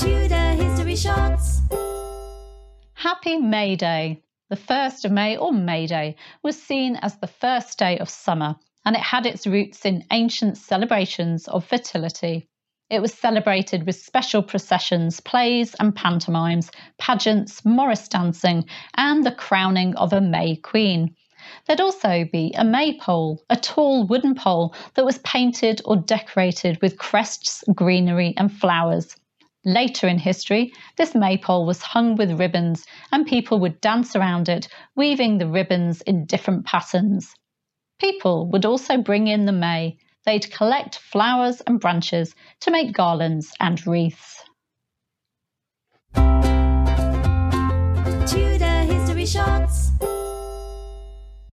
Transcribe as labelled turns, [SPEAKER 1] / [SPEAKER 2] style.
[SPEAKER 1] History Shots.
[SPEAKER 2] Happy May Day. The 1st of May, or May Day, was seen as the first day of summer, and it had its roots in ancient celebrations of fertility. It was celebrated with special processions, plays and pantomimes, pageants, morris dancing, and the crowning of a May Queen. There'd also be a maypole, a tall wooden pole that was painted or decorated with crests, greenery, and flowers. Later in history, this maypole was hung with ribbons, and people would dance around it, weaving the ribbons in different patterns. People would also bring in the May. They'd collect flowers and branches to make garlands and wreaths.
[SPEAKER 1] Tudor History Shots.